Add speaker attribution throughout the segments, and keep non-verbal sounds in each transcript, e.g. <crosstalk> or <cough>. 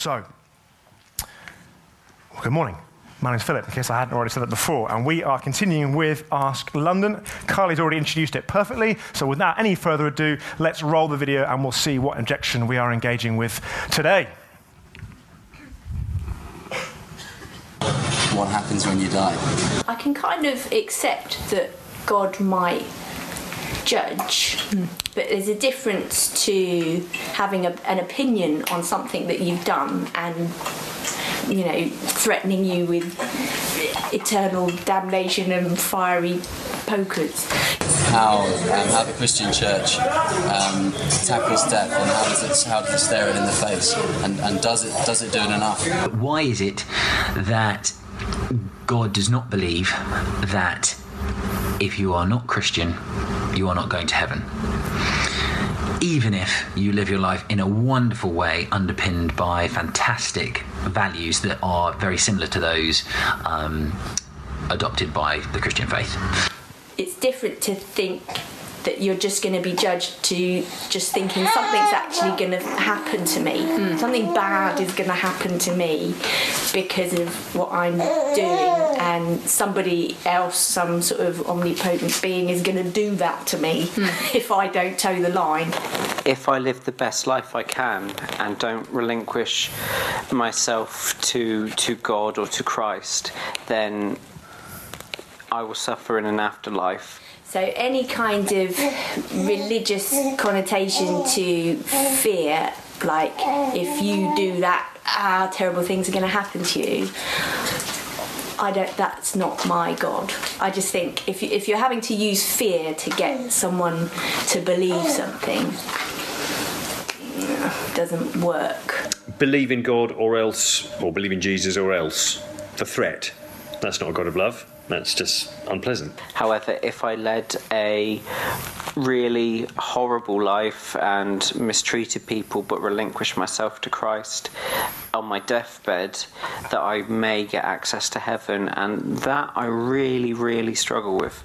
Speaker 1: So, good morning. My name's Philip, in case I hadn't already said that before, and we are continuing with Ask London. Carly's already introduced it perfectly, so without any further ado, let's roll the video and we'll see what objection we are engaging with today.
Speaker 2: What happens when you die?
Speaker 3: I can kind of accept that God might judge, but there's a difference to having a, an opinion on something that you've done and you know threatening you with eternal damnation and fiery pokers.
Speaker 2: How um, how the Christian Church um, tackles death and how does it how does it stare it in the face and, and does it does it do it enough?
Speaker 4: Why is it that God does not believe that if you are not Christian, you are not going to heaven? Even if you live your life in a wonderful way, underpinned by fantastic values that are very similar to those um, adopted by the Christian faith.
Speaker 3: It's different to think that you're just going to be judged to just thinking something's actually going to happen to me. Hmm. Something bad is going to happen to me because of what I'm doing, and somebody else, some sort of omnipotent being, is going to do that to me hmm. <laughs> if I don't toe the line.
Speaker 5: if I live the best life I can and don't relinquish myself to to God or to Christ, then I will suffer in an afterlife.
Speaker 3: So, any kind of religious connotation to fear, like if you do that, ah, terrible things are going to happen to you. I don't. That's not my God. I just think if you, if you're having to use fear to get someone to believe something, doesn't work.
Speaker 6: believe in God or else, or believe in Jesus or else. The threat. That's not a God of love. That's just unpleasant.
Speaker 5: However, if I led a really horrible life and mistreated people but relinquished myself to Christ on my deathbed, that I may get access to heaven, and that I really, really struggle with.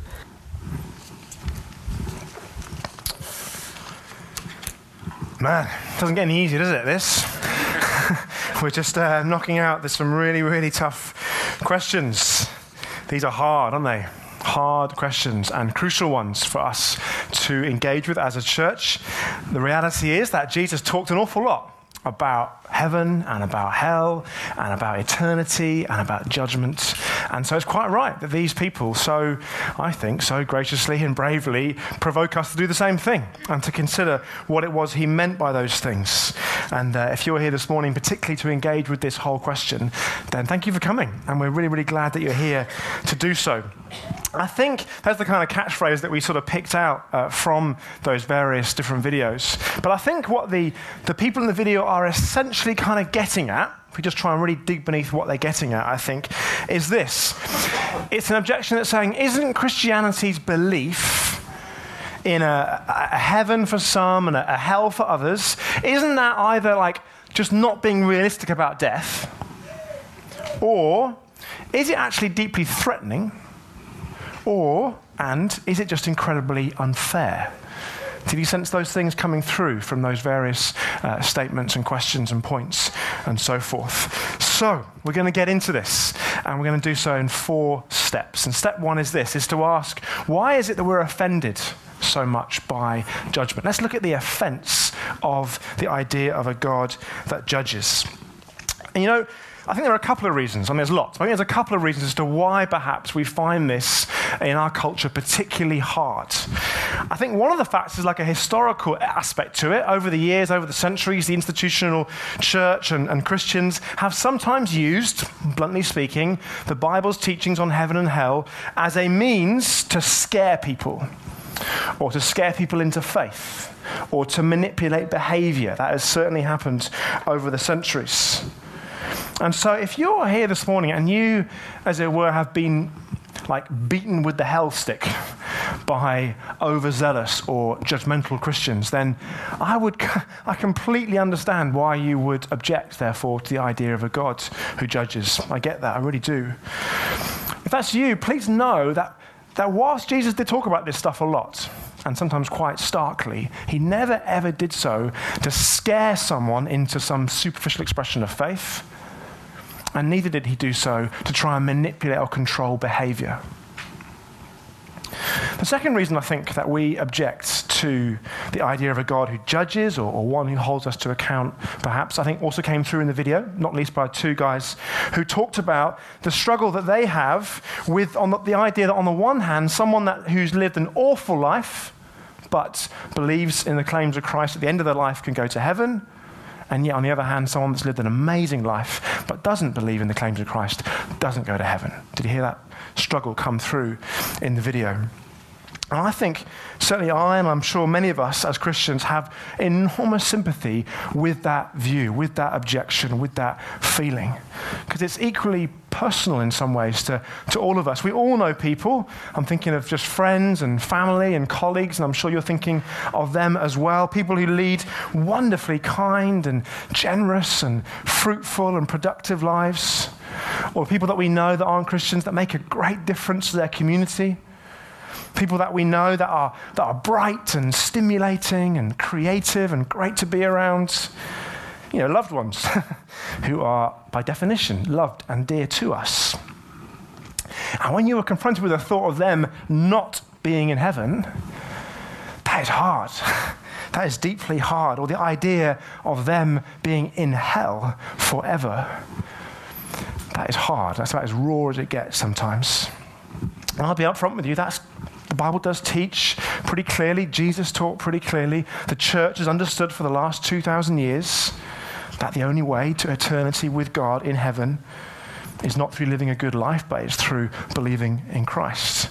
Speaker 1: Man, it doesn't get any easier, does it? This. <laughs> We're just uh, knocking out. There's some really, really tough questions. These are hard, aren't they? Hard questions and crucial ones for us to engage with as a church. The reality is that Jesus talked an awful lot about heaven and about hell and about eternity and about judgment. And so it's quite right that these people, so I think, so graciously and bravely provoke us to do the same thing and to consider what it was he meant by those things. And uh, if you're here this morning, particularly to engage with this whole question, then thank you for coming. And we're really, really glad that you're here to do so. I think that's the kind of catchphrase that we sort of picked out uh, from those various different videos. But I think what the, the people in the video are essentially kind of getting at, if we just try and really dig beneath what they're getting at, I think, is this. It's an objection that's saying, isn't Christianity's belief in a, a heaven for some and a, a hell for others, isn't that either like just not being realistic about death, or is it actually deeply threatening? Or, and is it just incredibly unfair? Did you sense those things coming through from those various uh, statements and questions and points and so forth? So, we're going to get into this, and we're going to do so in four steps. And step one is this, is to ask, why is it that we're offended so much by judgment? Let's look at the offense of the idea of a God that judges. And you know, I think there are a couple of reasons, I mean, there's lots, I think there's a couple of reasons as to why perhaps we find this in our culture particularly hard. I think one of the facts is like a historical aspect to it. Over the years, over the centuries, the institutional church and, and Christians have sometimes used, bluntly speaking, the Bible's teachings on heaven and hell as a means to scare people or to scare people into faith or to manipulate behavior. That has certainly happened over the centuries. And so, if you're here this morning and you, as it were, have been like beaten with the hell stick <laughs> by overzealous or judgmental Christians, then I would, <laughs> I completely understand why you would object, therefore, to the idea of a God who judges. I get that, I really do. If that's you, please know that, that whilst Jesus did talk about this stuff a lot, and sometimes quite starkly, he never ever did so to scare someone into some superficial expression of faith, and neither did he do so to try and manipulate or control behavior. The second reason I think that we object to the idea of a God who judges or, or, one who holds us to account, perhaps, I think also came through in the video, not least by two guys who talked about the struggle that they have with on the, the idea that, on the one hand, someone that, who's lived an awful life but believes in the claims of Christ at the end of their life can go to heaven. And yet, on the other hand, someone that's lived an amazing life but doesn't believe in the claims of Christ doesn't go to heaven. Did you hear that struggle come through in the video? And I think, certainly I, and I'm sure many of us as Christians, have enormous sympathy with that view, with that objection, with that feeling. Because it's equally personal in some ways to, to all of us. We all know people. I'm thinking of just friends and family and colleagues, and I'm sure you're thinking of them as well. People who lead wonderfully kind and generous and fruitful and productive lives. Or people that we know that aren't Christians that make a great difference to their community people that we know that are, that are bright and stimulating and creative and great to be around. You know, loved ones <laughs> who are, by definition, loved and dear to us. And when you are confronted with the thought of them not being in heaven, that is hard. <laughs> That is deeply hard. Or the idea of them being in hell forever. That is hard. That's about as raw as it gets sometimes. And I'll be upfront with you, that's the Bible does teach pretty clearly, Jesus taught pretty clearly, the church has understood for the last 2,000 years that the only way to eternity with God in heaven is not through living a good life, but it's through believing in Christ.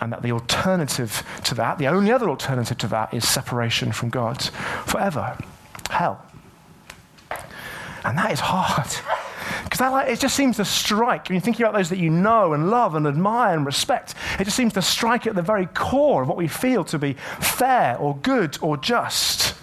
Speaker 1: And that the alternative to that, the only other alternative to that, is separation from God forever. Hell. And that is hard. Because like, it just seems to strike, when you're thinking about those that you know and love and admire and respect, it just seems to strike at the very core of what we feel to be fair or good or just.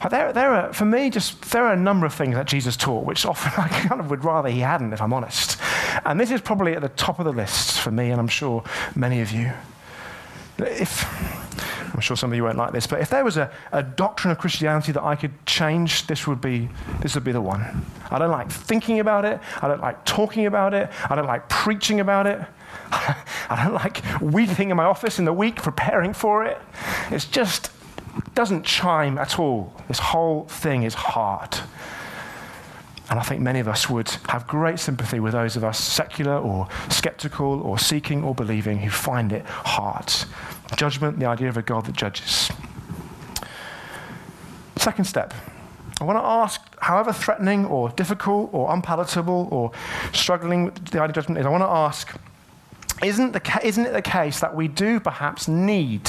Speaker 1: Uh, there, there are, for me, just there are a number of things that Jesus taught, which <laughs> often I kind of would rather he hadn't, if I'm honest. And this is probably at the top of the list for me, and I'm sure many of you. If I'm sure some of you won't like this, but if there was a, a doctrine of Christianity that I could change, this would be this would be the one. I don't like thinking about it. I don't like talking about it. I don't like preaching about it. <laughs> I don't like weeping in my office in the week preparing for it. It's just doesn't chime at all. This whole thing is hard. And I think many of us would have great sympathy with those of us secular or skeptical or seeking or believing who find it hard. Judgment, the idea of a God that judges. Second step. I want to ask, however threatening or difficult or unpalatable or struggling with the idea of judgment is, I want to ask, isn't, the, isn't it the case that we do perhaps need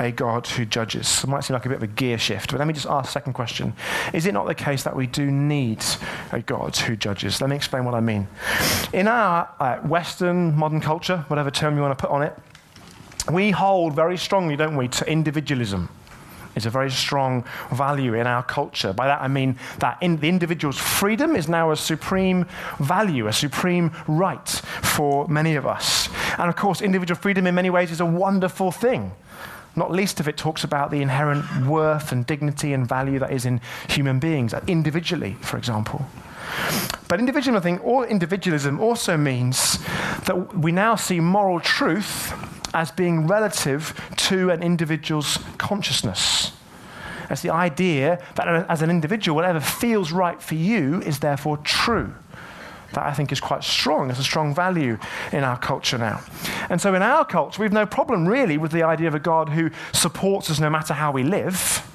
Speaker 1: a God who judges? It might seem like a bit of a gear shift, but let me just ask the second question. Is it not the case that we do need a God who judges? Let me explain what I mean. In our uh, Western modern culture, whatever term you want to put on it, we hold very strongly, don't we, to individualism is a very strong value in our culture. By that I mean that in the individual's freedom is now a supreme value, a supreme right for many of us. And of course, individual freedom in many ways is a wonderful thing. Not least if it talks about the inherent worth and dignity and value that is in human beings, uh, individually, for example. But individualism, or individualism also means that we now see moral truth as being relative to an individual's consciousness. As the idea that as an individual, whatever feels right for you is therefore true. That I think is quite strong. It's a strong value in our culture now. And so in our culture, we've no problem really with the idea of a God who supports us no matter how we live.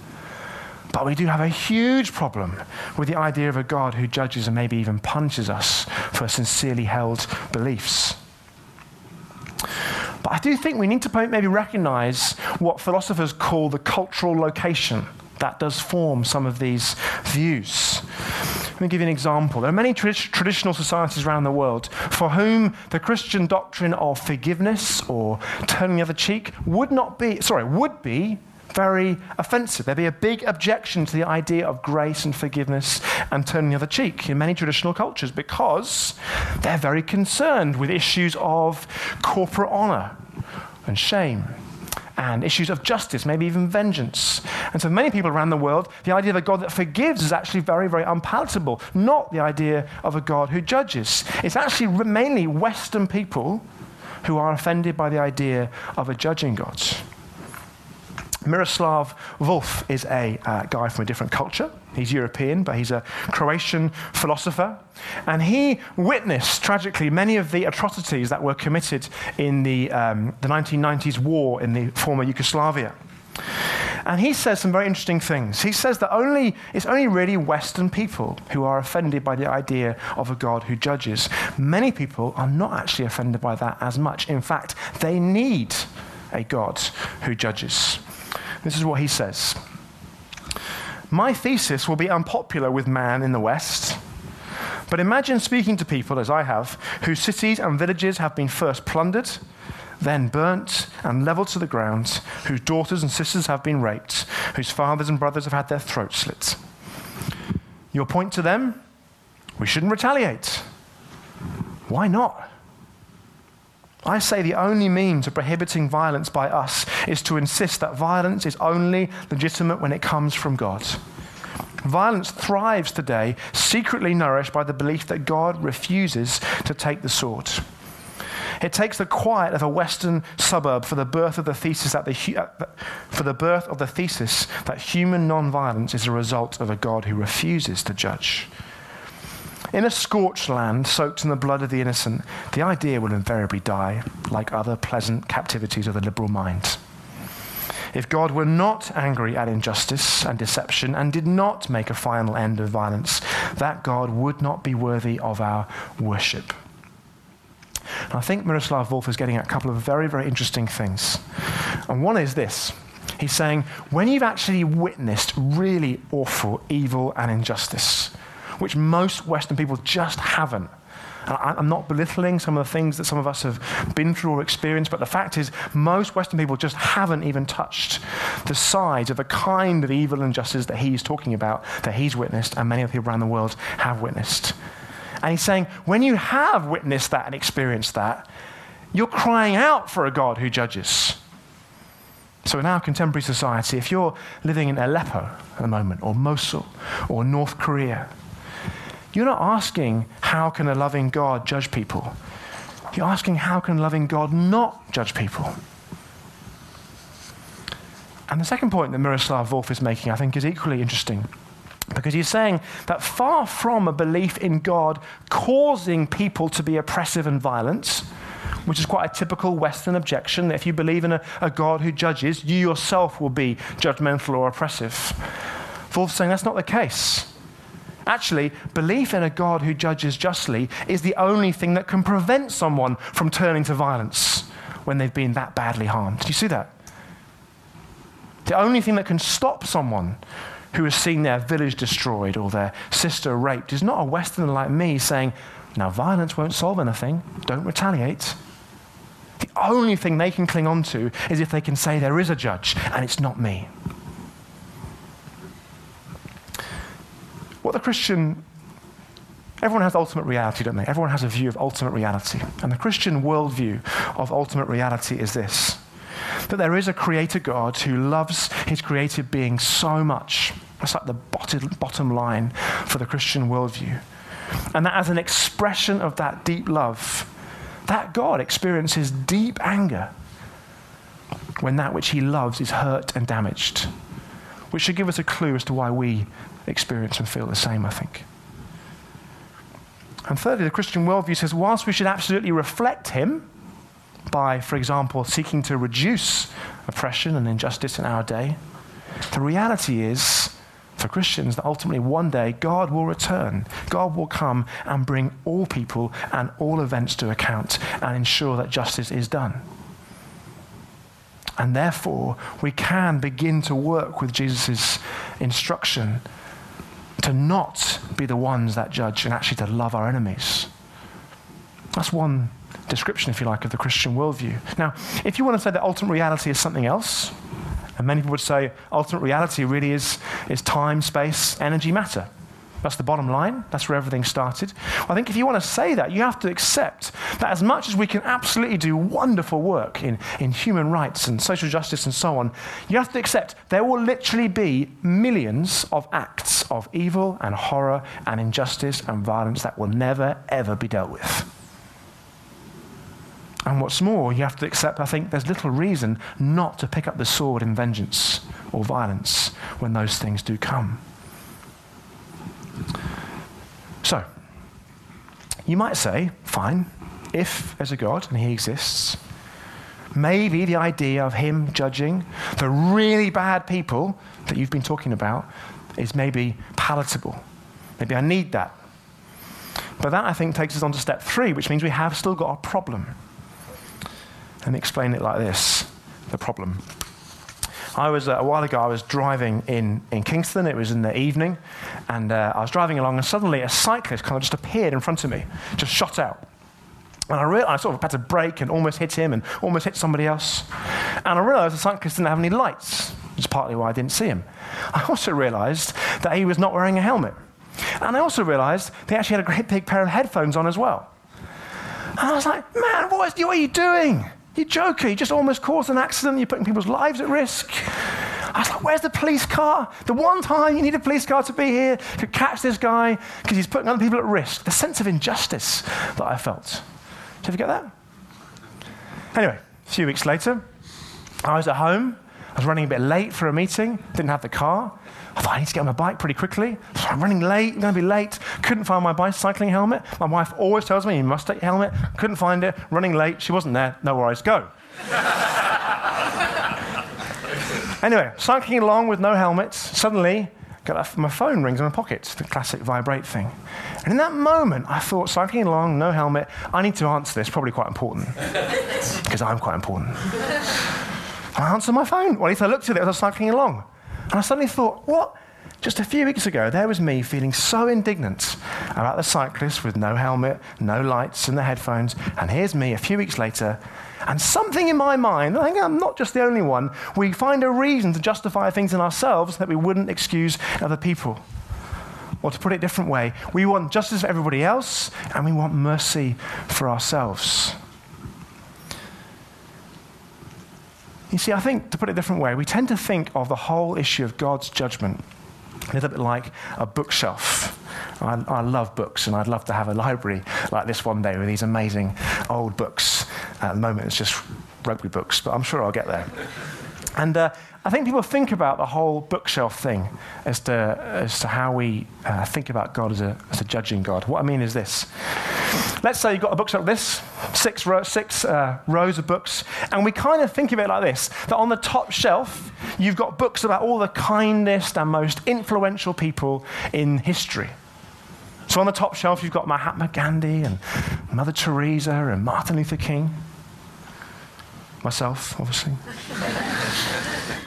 Speaker 1: But we do have a huge problem with the idea of a God who judges and maybe even punishes us for sincerely held beliefs. But I do think we need to maybe recognize what philosophers call the cultural location that does form some of these views. Let me give you an example. There are many tra- traditional societies around the world for whom the Christian doctrine of forgiveness or turning the other cheek would not be, sorry, would be very offensive. There'd be a big objection to the idea of grace and forgiveness and turning the other cheek in many traditional cultures because they're very concerned with issues of corporate honor and shame and issues of justice, maybe even vengeance. And so many people around the world, the idea of a God that forgives is actually very, very unpalatable, not the idea of a God who judges. It's actually mainly Western people who are offended by the idea of a judging God. Miroslav Volf is a uh, guy from a different culture. He's European, but he's a Croatian philosopher. And he witnessed, tragically, many of the atrocities that were committed in the, um, the 1990s war in the former Yugoslavia. And he says some very interesting things. He says that only, it's only really Western people who are offended by the idea of a God who judges. Many people are not actually offended by that as much. In fact, they need a God who judges. This is what he says My thesis will be unpopular with man in the West. But imagine speaking to people, as I have, whose cities and villages have been first plundered, then burnt and leveled to the ground, whose daughters and sisters have been raped, whose fathers and brothers have had their throats slit. Your point to them? We shouldn't retaliate. Why not? I say the only means of prohibiting violence by us is to insist that violence is only legitimate when it comes from God. Violence thrives today, secretly nourished by the belief that God refuses to take the sword. It takes the quiet of a western suburb for the birth of the thesis that the, uh, for the birth of the thesis that human non-violence is a result of a God who refuses to judge. In a scorched land soaked in the blood of the innocent, the idea will invariably die, like other pleasant captivities of the liberal mind. If God were not angry at injustice and deception and did not make a final end of violence, that God would not be worthy of our worship. And I think Miroslav Volf is getting at a couple of very, very interesting things. And one is this He's saying, when you've actually witnessed really awful evil and injustice, which most Western people just haven't. And I'm not belittling some of the things that some of us have been through or experienced, but the fact is, most Western people just haven't even touched the sides of the kind of evil and injustice that he's talking about, that he's witnessed, and many of the people around the world have witnessed. And he's saying, when you have witnessed that and experienced that, you're crying out for a God who judges. So, in our contemporary society, if you're living in Aleppo at the moment, or Mosul, or North Korea, you're not asking, how can a loving God judge people? You're asking, how can a loving God not judge people? And the second point that Miroslav Volf is making, I think, is equally interesting. Because he's saying that far from a belief in God causing people to be oppressive and violent, which is quite a typical Western objection, that if you believe in a, a God who judges, you yourself will be judgmental or oppressive. Volf's saying that's not the case. Actually, belief in a God who judges justly is the only thing that can prevent someone from turning to violence when they've been that badly harmed. Do you see that? The only thing that can stop someone who has seen their village destroyed or their sister raped is not a Westerner like me saying, now violence won't solve anything, don't retaliate. The only thing they can cling on to is if they can say there is a judge and it's not me. What the Christian Everyone has ultimate reality, don't they? Everyone has a view of ultimate reality. And the Christian worldview of ultimate reality is this that there is a creator God who loves his created being so much. That's like the bottom line for the Christian worldview. And that as an expression of that deep love, that God experiences deep anger when that which he loves is hurt and damaged, which should give us a clue as to why we experience and feel the same, I think. And thirdly, the Christian worldview says whilst we should absolutely reflect Him by, for example, seeking to reduce oppression and injustice in our day, the reality is for Christians that ultimately one day God will return. God will come and bring all people and all events to account and ensure that justice is done. And therefore, we can begin to work with Jesus' instruction to not be the ones that judge and actually to love our enemies. That's one description, if you like, of the Christian worldview. Now, if you want to say that ultimate reality is something else, and many people would say ultimate reality really is, is time, space, energy, matter. That's the bottom line. That's where everything started. I think if you want to say that, you have to accept that as much as we can absolutely do wonderful work in, in human rights and social justice and so on, you have to accept there will literally be millions of acts of evil and horror and injustice and violence that will never, ever be dealt with. And what's more, you have to accept, I think, there's little reason not to pick up the sword in vengeance or violence when those things do come. So, you might say, fine, if there's a God and he exists, maybe the idea of him judging the really bad people that you've been talking about is maybe palatable. Maybe I need that. But that, I think, takes us on to step three, which means we have still got a problem. Let me explain it like this the problem. I was, uh, a while ago, I was driving in, in Kingston. It was in the evening. And uh, I was driving along, and suddenly a cyclist kind of just appeared in front of me, just shot out. And I, realized, I sort of had to brake and almost hit him and almost hit somebody else. And I realized the cyclist didn't have any lights, which is partly why I didn't see him. <laughs> I also realized that he was not wearing a helmet. And I also realized he actually had a great big pair of headphones on as well. And I was like, man, what, is, what are you doing? You're joking. You just almost caused an accident. You're putting people's lives at risk. I was like, where's the police car? The one time you need a police car to be here to catch this guy because he's putting other people at risk. The sense of injustice that I felt. Did you ever get that? Anyway, a few weeks later, I was at home. I was running a bit late for a meeting, didn't have the car. I thought I need to get on my bike pretty quickly. So I'm running late, I'm going to be late. Couldn't find my bicycling helmet. My wife always tells me you must take your helmet. Couldn't find it. Running late. She wasn't there. No worries. Go. <laughs> anyway, cycling along with no helmets. Suddenly, got my phone rings in my pocket. The classic vibrate thing. And in that moment, I thought, cycling along, no helmet. I need to answer this. Probably quite important <laughs> because I'm quite important. I answered my phone. Well, at least I looked at it as I was cycling along. And I suddenly thought, what? Just a few weeks ago, there was me feeling so indignant about the cyclist with no helmet, no lights, and the headphones. And here's me a few weeks later, and something in my mind, I think I'm not just the only one, we find a reason to justify things in ourselves that we wouldn't excuse other people. Or to put it a different way, we want justice for everybody else, and we want mercy for ourselves. You see, I think, to put it a different way, we tend to think of the whole issue of God's judgment a little bit like a bookshelf. I, I, love books, and I'd love to have a library like this one day with these amazing old books. At the moment, it's just rugby books, but I'm sure I'll get there. And uh, I think people think about the whole bookshelf thing as to, as to how we uh, think about God as a, as a judging God. What I mean is this. Let's say you've got a bookshelf like this, six, ro- six uh, rows of books, and we kind of think of it like this that on the top shelf, you've got books about all the kindest and most influential people in history. So on the top shelf, you've got Mahatma Gandhi and Mother Teresa and Martin Luther King. Myself, obviously.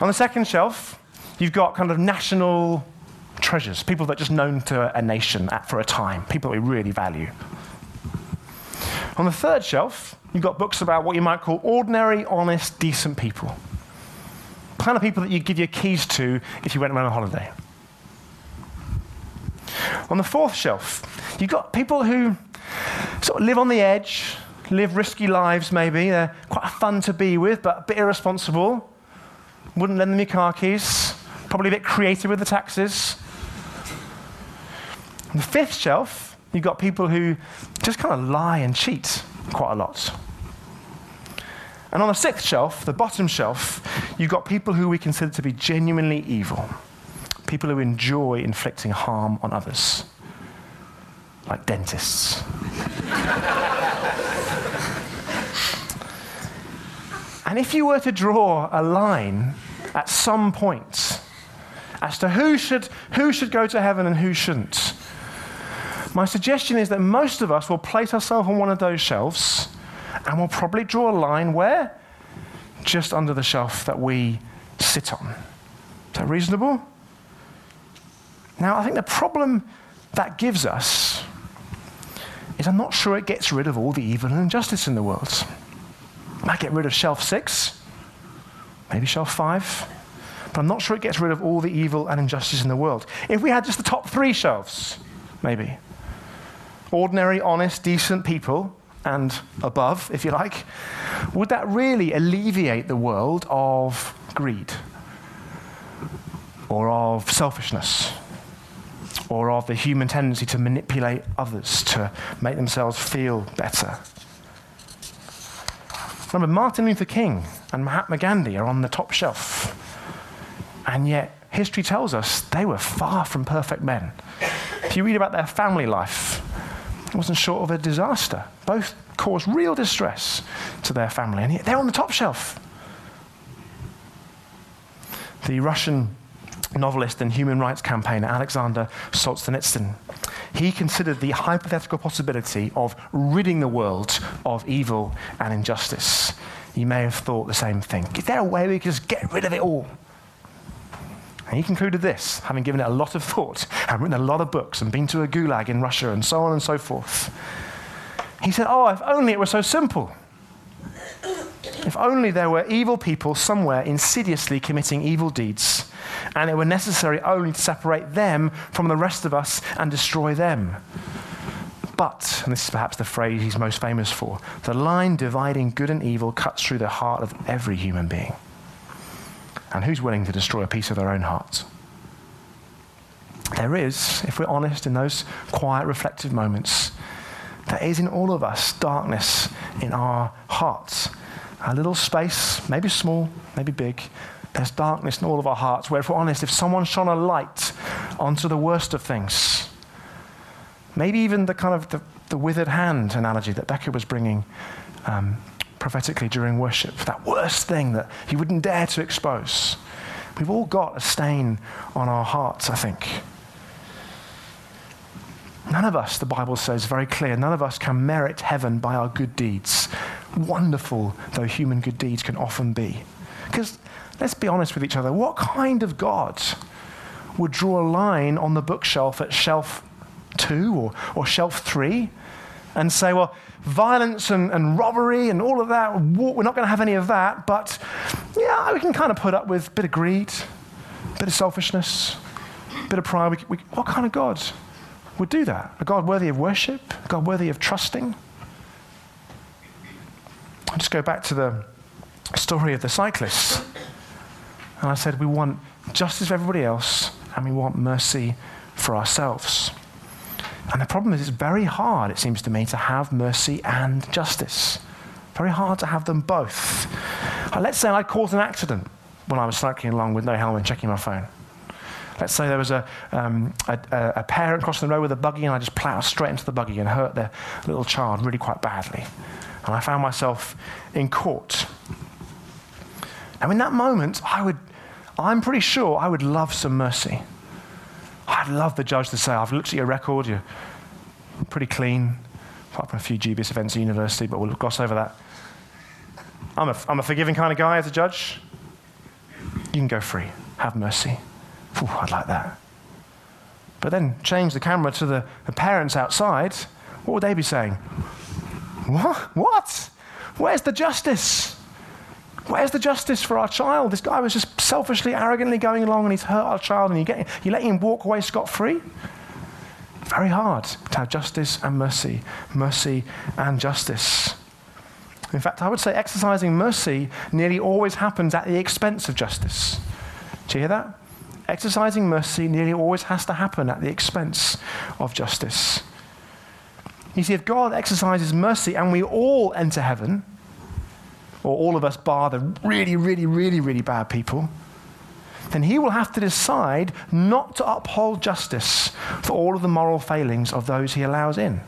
Speaker 1: On the second shelf, you've got kind of national treasures, people that are just known to a nation at, for a time, people that we really value. On the third shelf, you've got books about what you might call ordinary, honest, decent people. Kind of people that you'd give your keys to if you went on a holiday. On the fourth shelf, you've got people who sort of live on the edge, live risky lives maybe. They're quite fun to be with, but a bit irresponsible wouldn't lend them your car keys, probably a bit creative with the taxes. On the fifth shelf, you've got people who just kind of lie and cheat quite a lot. And on the sixth shelf, the bottom shelf, you've got people who we consider to be genuinely evil, people who enjoy inflicting harm on others, like dentists. <laughs> and if you were to draw a line at some point as to who should, who should go to heaven and who shouldn't. My suggestion is that most of us will place ourselves on one of those shelves and we'll probably draw a line where? Just under the shelf that we sit on. Is that reasonable? Now, I think the problem that gives us is I'm not sure it gets rid of all the evil and injustice in the world. Might get rid of shelf six, maybe shelf five, but I'm not sure it gets rid of all the evil and injustice in the world. If we had just the top three shelves, maybe. Ordinary, honest, decent people, and above, if you like, would that really alleviate the world of greed? Or of selfishness? Or of the human tendency to manipulate others to make themselves feel better? Remember, Martin Luther King and Mahatma Gandhi are on the top shelf. And yet, history tells us they were far from perfect men. If you read about their family life, it wasn't short of a disaster. Both caused real distress to their family, and yet they're on the top shelf. The Russian novelist and human rights campaigner Alexander Solzhenitsyn. He considered the hypothetical possibility of ridding the world of evil and injustice. You may have thought the same thing. Is there a way we could just get rid of it all? And he concluded this, having given it a lot of thought and written a lot of books and been to a gulag in Russia and so on and so forth. He said, Oh, if only it were so simple. If only there were evil people somewhere insidiously committing evil deeds, and it were necessary only to separate them from the rest of us and destroy them. But, and this is perhaps the phrase he's most famous for, the line dividing good and evil cuts through the heart of every human being. And who's willing to destroy a piece of their own heart? There is, if we're honest, in those quiet, reflective moments, there is in all of us darkness in our hearts. A little space, maybe small, maybe big. There's darkness in all of our hearts where, if we're honest, if someone shone a light onto the worst of things, maybe even the kind of the, the withered hand analogy that Becca was bringing um, prophetically during worship, that worst thing that he wouldn't dare to expose. We've all got a stain on our hearts, I think. None of us, the Bible says very clear, none of us can merit heaven by our good deeds. Wonderful though human good deeds can often be. Because let's be honest with each other, what kind of God would draw a line on the bookshelf at shelf two or, or shelf three and say, well, violence and, and robbery and all of that, we're not going to have any of that, but yeah, we can kind of put up with a bit of greed, a bit of selfishness, a bit of pride. We, we, what kind of God? would do that. A God worthy of worship, a God worthy of trusting. I just go back to the story of the cyclists. And I said, we want justice for everybody else, and we want mercy for ourselves. And the problem is, it's very hard, it seems to me, to have mercy and justice. Very hard to have them both. Uh, let's say I caused an accident when I was cycling along with no helmet, checking my phone. Let's say there was a, um, a, a, parent crossing the road with a buggy, and I just ploughed straight into the buggy and hurt their little child really quite badly. And I found myself in court. Now, in that moment, I would, I'm pretty sure I would love some mercy. I'd love the judge to say, I've looked at your record, you're pretty clean, apart from a few dubious events at university, but we'll gloss over that. I'm a, I'm a forgiving kind of guy as a judge. You can go free. Have mercy. Ooh, I'd like that. But then change the camera to the, the parents outside. What would they be saying? What? What? Where's the justice? Where's the justice for our child? This guy was just selfishly, arrogantly going along and he's hurt our child and you, get, you let him walk away scot free? Very hard to have justice and mercy, mercy and justice. In fact, I would say exercising mercy nearly always happens at the expense of justice. Do you hear that? exercising mercy nearly always has to happen at the expense of justice. You see, if God exercises mercy and we all enter heaven, or all of us bar the really, really, really, really bad people, then he will have to decide not to uphold justice for all of the moral failings of those he allows in,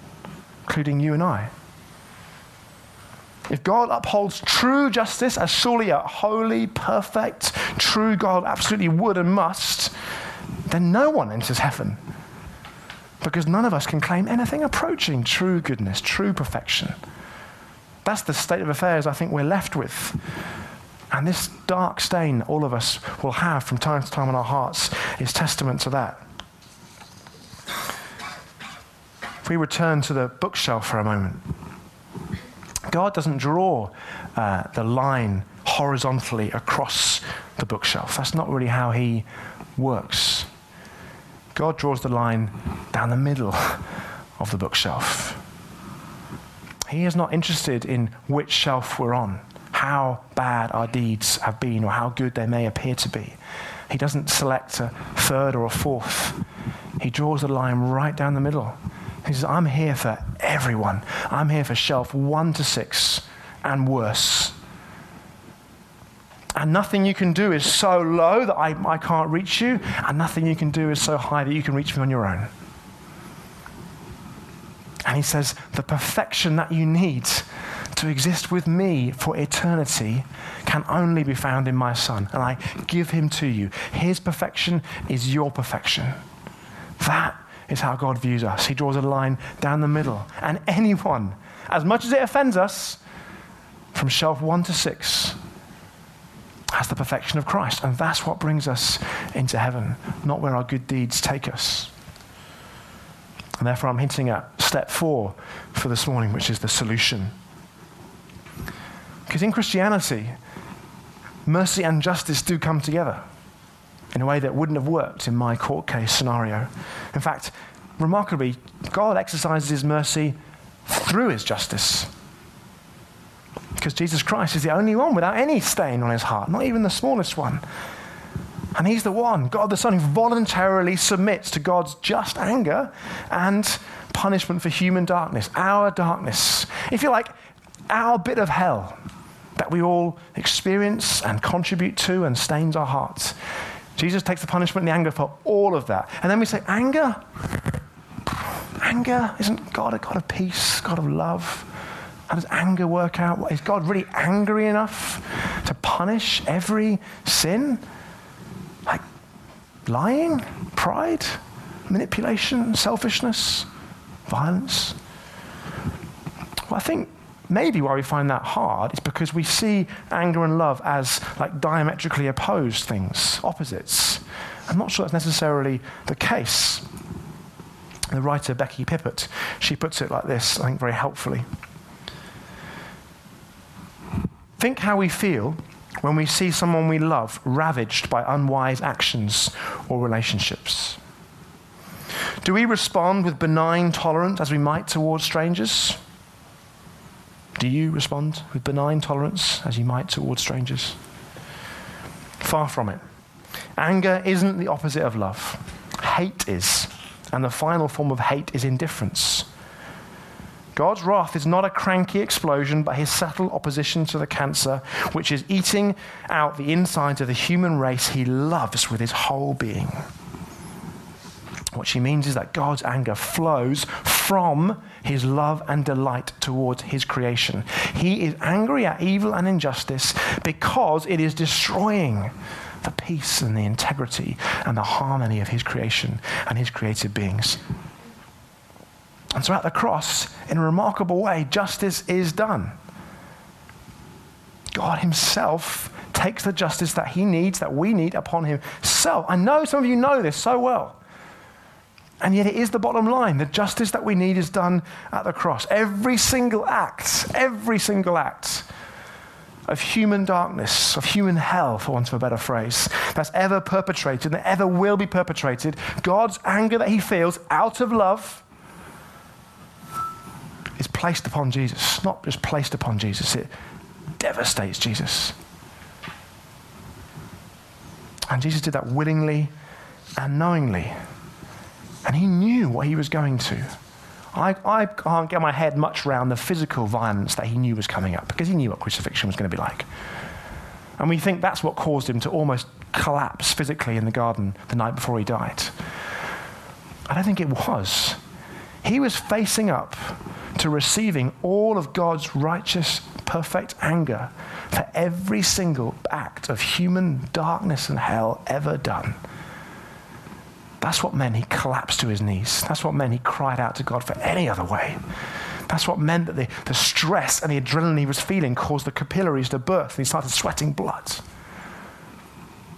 Speaker 1: including you and I. If God upholds true justice, as surely a holy, perfect, true God absolutely would and must, then no one enters heaven. Because none of us can claim anything approaching true goodness, true perfection. That's the state of affairs I think we're left with. And this dark stain all of us will have from time to time in our hearts is testament to that. If we return to the bookshelf for a moment, God doesn't draw uh, the line horizontally across the bookshelf. That's not really how He works. God draws the line down the middle of the bookshelf. He is not interested in which shelf we're on, how bad our deeds have been, or how good they may appear to be. He doesn't select a third or a fourth. He draws the line right down the middle. He says, I'm here for everyone. I'm here for shelf one to six and worse. And nothing you can do is so low that I, I can't reach you, and nothing you can do is so high that you can reach me on your own. And he says, the perfection that you need to exist with me for eternity can only be found in my Son. And I give him to you. His perfection is your perfection. That is how God views us. He draws a line down the middle. And <laughs> anyone, as much as it offends us, from shelf one to six, has the perfection of Christ. And that's what brings us into heaven, not where our good deeds take us. And therefore, I'm hinting at step four for this morning, which is the solution. Because in Christianity, mercy and justice do come together in a way that wouldn't have worked in my court case scenario. In fact, remarkably, God exercises his mercy through his justice. Because Jesus Christ is the only one without any stain on his heart, not even the smallest one. And he's the one, God the Son, who voluntarily submits to God's just anger and punishment for human darkness, our darkness. If you like, our bit of hell that we all experience and contribute to and stains our hearts. Jesus takes the punishment and the anger for all of that. And then we say, anger? Anger? Isn't God a God of peace, God of love? How does anger work out? Is God really angry enough to punish every sin? Like lying, pride, manipulation, selfishness, violence? Well, I think maybe why we find that hard is because we see anger and love as like diametrically opposed things, opposites. I'm not sure that's necessarily the case. The writer Becky Pippert, she puts it like this, I think very helpfully. Think how we feel when we see someone we love ravaged by unwise actions or relationships. Do we respond with benign tolerance as we might towards strangers? Do you respond with benign tolerance as you might towards strangers? Far from it. Anger isn't the opposite of love, hate is. And the final form of hate is indifference. God's wrath is not a cranky explosion, but his subtle opposition to the cancer, which is eating out the insides of the human race he loves with his whole being. What she means is that God's anger flows from his love and delight towards his creation. He is angry at evil and injustice because it is destroying the peace and the integrity and the harmony of his creation and his created beings. And so at the cross, in a remarkable way, justice is done. God Himself takes the justice that He needs, that we need, upon Himself. I know some of you know this so well. And yet, it is the bottom line. The justice that we need is done at the cross. Every single act, every single act of human darkness, of human hell, for want of a better phrase, that's ever perpetrated, that ever will be perpetrated, God's anger that He feels out of love is placed upon Jesus. Not just placed upon Jesus, it devastates Jesus. And Jesus did that willingly and knowingly. And he knew what he was going to. I, I can't get my head much around the physical violence that he knew was coming up because he knew what crucifixion was going to be like. And we think that's what caused him to almost collapse physically in the garden the night before he died. I don't think it was. He was facing up to receiving all of God's righteous, perfect anger for every single act of human darkness and hell ever done. That's what meant he collapsed to his knees. That's what meant he cried out to God for any other way. That's what meant that the, the stress and the adrenaline he was feeling caused the capillaries to burst and he started sweating blood.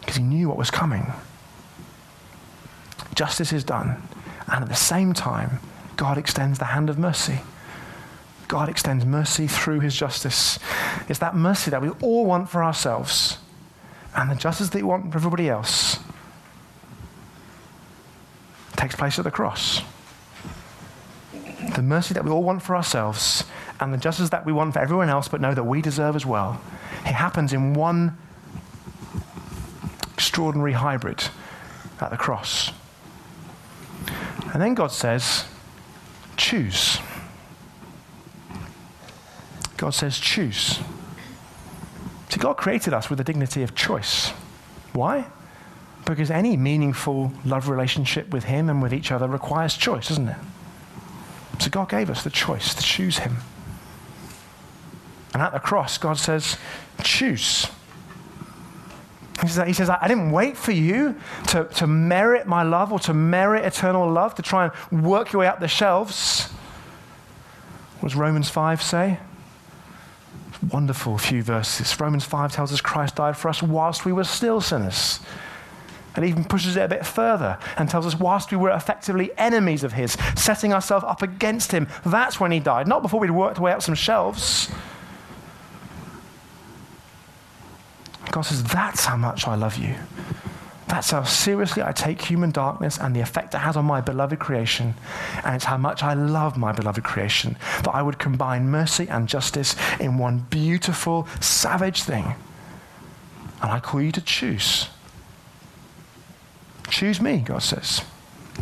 Speaker 1: Because he knew what was coming. Justice is done. And at the same time, God extends the hand of mercy. God extends mercy through his justice. It's that mercy that we all want for ourselves and the justice that we want for everybody else takes place at the cross. The mercy that we all want for ourselves and the justice that we want for everyone else, but know that we deserve as well. It happens in one extraordinary hybrid at the cross. And then God says, choose. God says, choose. See, God created us with the dignity of choice. Why? Because any meaningful love relationship with Him and with each other requires choice, doesn't it? So God gave us the choice to choose Him. And at the cross, God says, choose. He says, I didn't wait for you to, to merit my love or to merit eternal love, to try and work your way up the shelves. What does Romans 5 say? Wonderful few verses. Romans 5 tells us Christ died for us whilst we were still sinners. And even pushes it a bit further and tells us whilst we were effectively enemies of his, setting ourselves up against him, that's when he died. Not before we'd worked our way up some shelves. God says, That's how much I love you. That's how seriously I take human darkness and the effect it has on my beloved creation. And it's how much I love my beloved creation that I would combine mercy and justice in one beautiful, savage thing. And I call you to choose. Choose me, God says.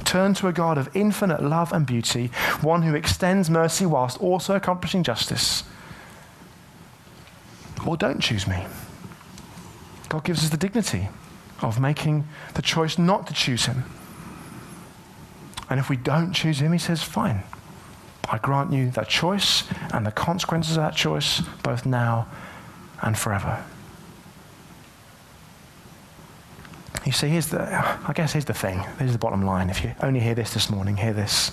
Speaker 1: Turn to a God of infinite love and beauty, one who extends mercy whilst also accomplishing justice. Or don't choose me. God gives us the dignity of making the choice not to choose Him. And if we don't choose Him, He says, fine. I grant you that choice and the consequences of that choice, both now and forever. You see, here's the, I guess here's the thing. Here's the bottom line. If you only hear this this morning, hear this.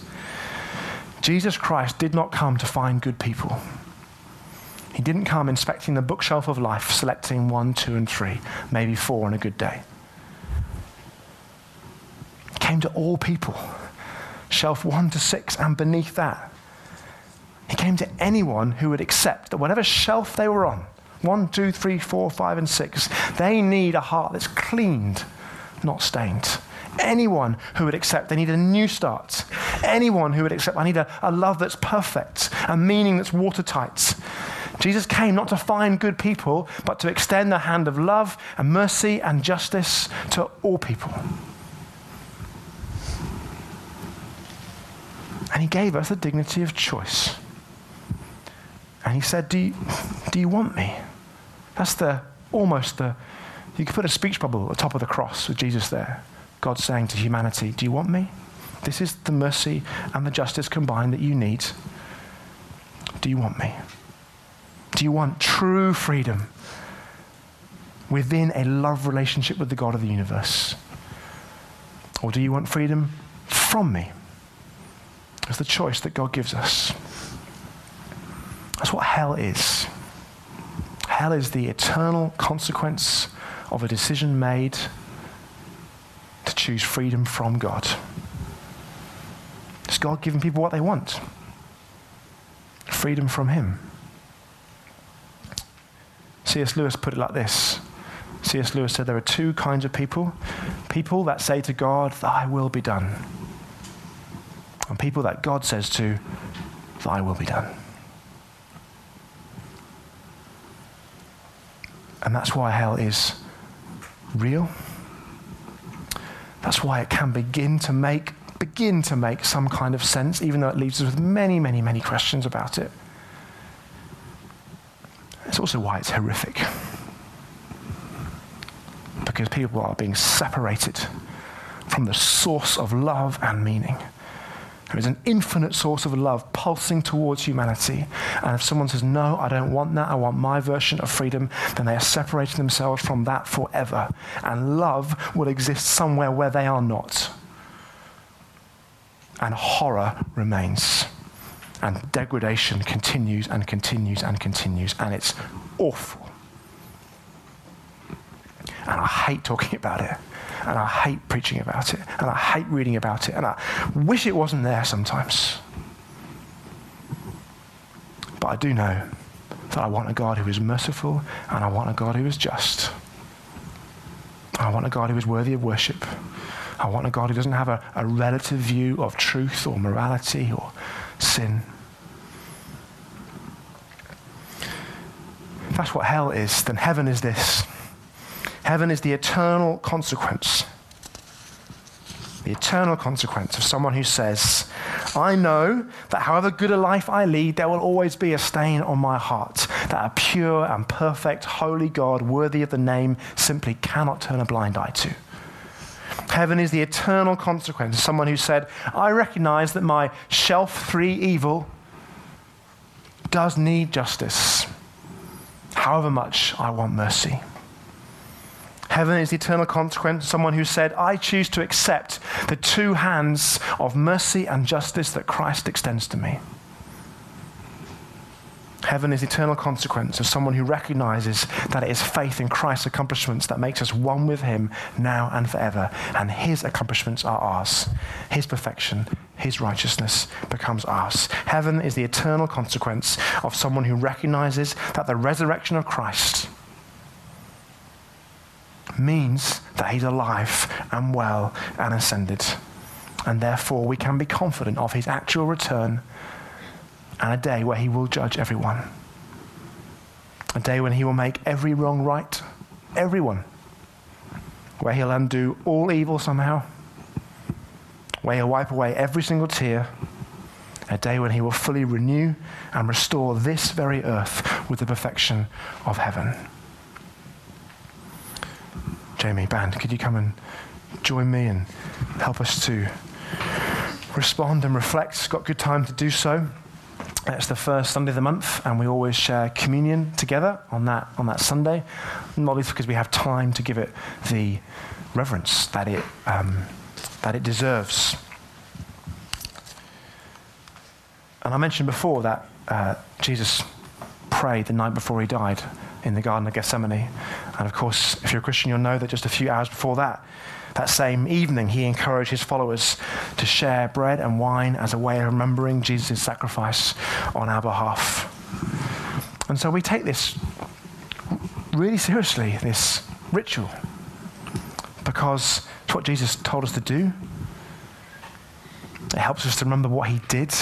Speaker 1: Jesus Christ did not come to find good people. He didn't come inspecting the bookshelf of life, selecting one, two, and three, maybe four on a good day. To all people, shelf one to six, and beneath that. He came to anyone who would accept that whatever shelf they were on, one, two, three, four, five, and six, they need a heart that's cleaned, not stained. Anyone who would accept they need a new start. Anyone who would accept I need a, a love that's perfect, a meaning that's watertight. Jesus came not to find good people, but to extend the hand of love and mercy and justice to all people. And he gave us the dignity of choice. And he said, Do you, do you want me? That's the almost the, you could put a speech bubble at the top of the cross with Jesus there. God saying to humanity, Do you want me? This is the mercy and the justice combined that you need. Do you want me? Do you want true freedom within a love relationship with the God of the universe? Or do you want freedom from me? It's the choice that God gives us. That's what hell is. Hell is the eternal consequence of a decision made to choose freedom from God. It's God giving people what they want freedom from Him. C.S. Lewis put it like this C.S. Lewis said there are two kinds of people people that say to God, Thy will be done, and people that God says to, Thy will be done. And that's why hell is real. That's why it can begin to make begin to make some kind of sense, even though it leaves us with many, many, many questions about it. It's also why it's horrific. Because people are being separated from the source of love and meaning. There is an infinite source of love pulsing towards humanity. And if someone says, No, I don't want that, I want my version of freedom, then they are separating themselves from that forever. And love will exist somewhere where they are not. And horror remains. And degradation continues and continues and continues. And it's awful. And I hate talking <laughs> about it and I hate preaching about it, and I hate reading about it, and I wish it wasn't there sometimes. But I do know that I want a God who is merciful, and I want a God who is just. I want a God who is worthy of worship. I want a God who doesn't have a, a relative view of truth or morality or sin. If that's what hell is, then heaven is this. Heaven is the eternal consequence. The eternal consequence of someone who says, I know that however good a life I lead, there will always be a stain on my heart that a pure and perfect, holy God, worthy of the name, simply cannot turn a blind eye to. Heaven is the eternal consequence of someone who said, I recognize that my shelf three evil does need justice, however much I want mercy. Heaven is the eternal consequence. Of someone who said, I choose to accept the two hands of mercy and justice that Christ extends to me. Heaven is the eternal consequence of someone who recognizes that it is faith in Christ's accomplishments that makes us one with Him now and forever, and His accomplishments are ours. His perfection, His righteousness becomes ours. Heaven is the eternal consequence of someone who recognizes that the resurrection of Christ means that He's alive and well and ascended, and therefore we can be confident of His actual return and a day where he will judge everyone. A day when he will make every wrong right, everyone. Where he'll undo all evil somehow. Where he'll wipe away every single tear. A day when he will fully renew and restore this very earth with the perfection of heaven. Jamie, band, could you come and join me and help us to respond and reflect? Got good time to do so. It's the first Sunday of the month, and we always share communion together on that, on that Sunday, not least because we have time to give it the reverence that it, um, that it deserves. And I mentioned before that uh, Jesus prayed the night before he died in the Garden of Gethsemane. And of course, if you're a Christian, you'll know that just a few hours before that, that same evening, he encouraged his followers to share bread and wine as a way of remembering Jesus' sacrifice on our behalf. And so we take this really seriously, this ritual, because it's what Jesus told us to do. It helps us to remember what he did,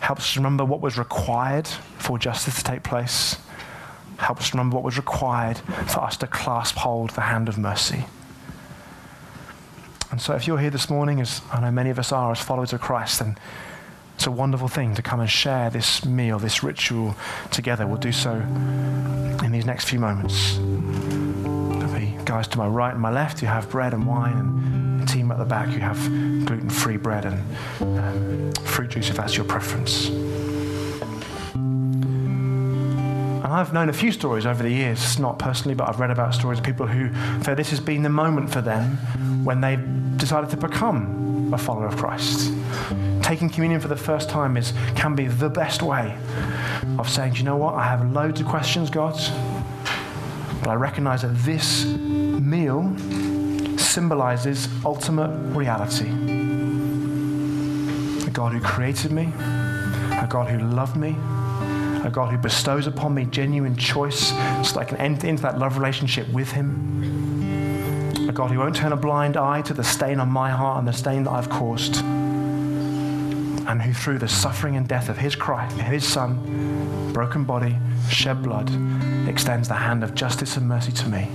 Speaker 1: helps us remember what was required for justice to take place, helps us remember what was required for us to clasp hold the hand of mercy. And so, if you're here this morning, as I know many of us are, as followers of Christ, then it's a wonderful thing to come and share this meal, this ritual together. We'll do so in these next few moments. There'll be guys to my right and my left who have bread and wine, and a team at the back who have gluten free bread and um, fruit juice if that's your preference. I've known a few stories over the years, not personally, but I've read about stories of people who feel this has been the moment for them when they decided to become a follower of Christ. Taking communion for the first time is, can be the best way of saying, Do you know what? I have loads of questions, God, but I recognize that this meal symbolizes ultimate reality. A God who created me, a God who loved me, a God who bestows upon me genuine choice so I can enter into that love relationship with Him. A God who won't turn a blind eye to the stain on my heart and the stain that I've caused. And who, through the suffering and death of His Christ, His Son, broken body, shed blood, extends the hand of justice and mercy to me.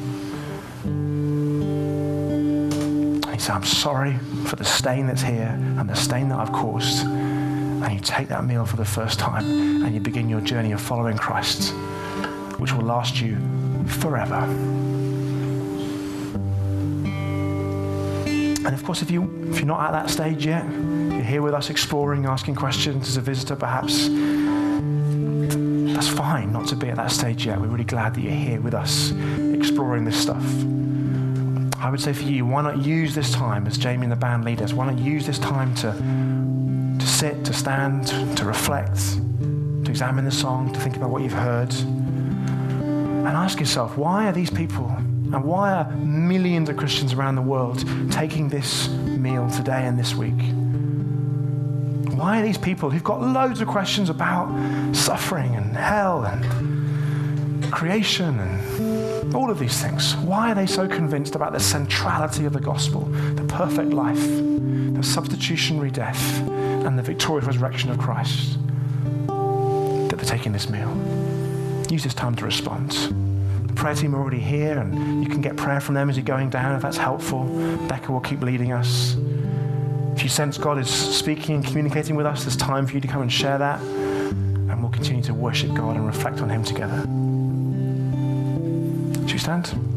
Speaker 1: He said, I'm sorry for the stain that's here and the stain that I've caused and you take that meal for the first time and you begin your journey of following Christ, which will last you forever. And of course, if, you, if you're not at that stage yet, you're here with us exploring, asking questions as a visitor perhaps, that's fine not to be at that stage yet. We're really glad that you're here with us exploring this stuff. I would say for you, why not use this time, as Jamie and the band leaders, why not use this time to sit, to stand, to reflect, to examine the song, to think about what you've heard. And ask yourself, why are these people and why are millions of Christians around the world taking this meal today and this week? Why are these people who've got loads of questions about suffering and hell and creation and all of these things. Why are they so convinced about the centrality of the gospel, the perfect life, the substitutionary death, and the victorious resurrection of Christ that they're taking this meal? Use this time to respond. The prayer team are already here, and you can get prayer from them as you're going down if that's helpful. Becca will keep leading us. If you sense God is speaking and communicating with us, there's time for you to come and share that. And we'll continue to worship God and reflect on Him together. Should we stand?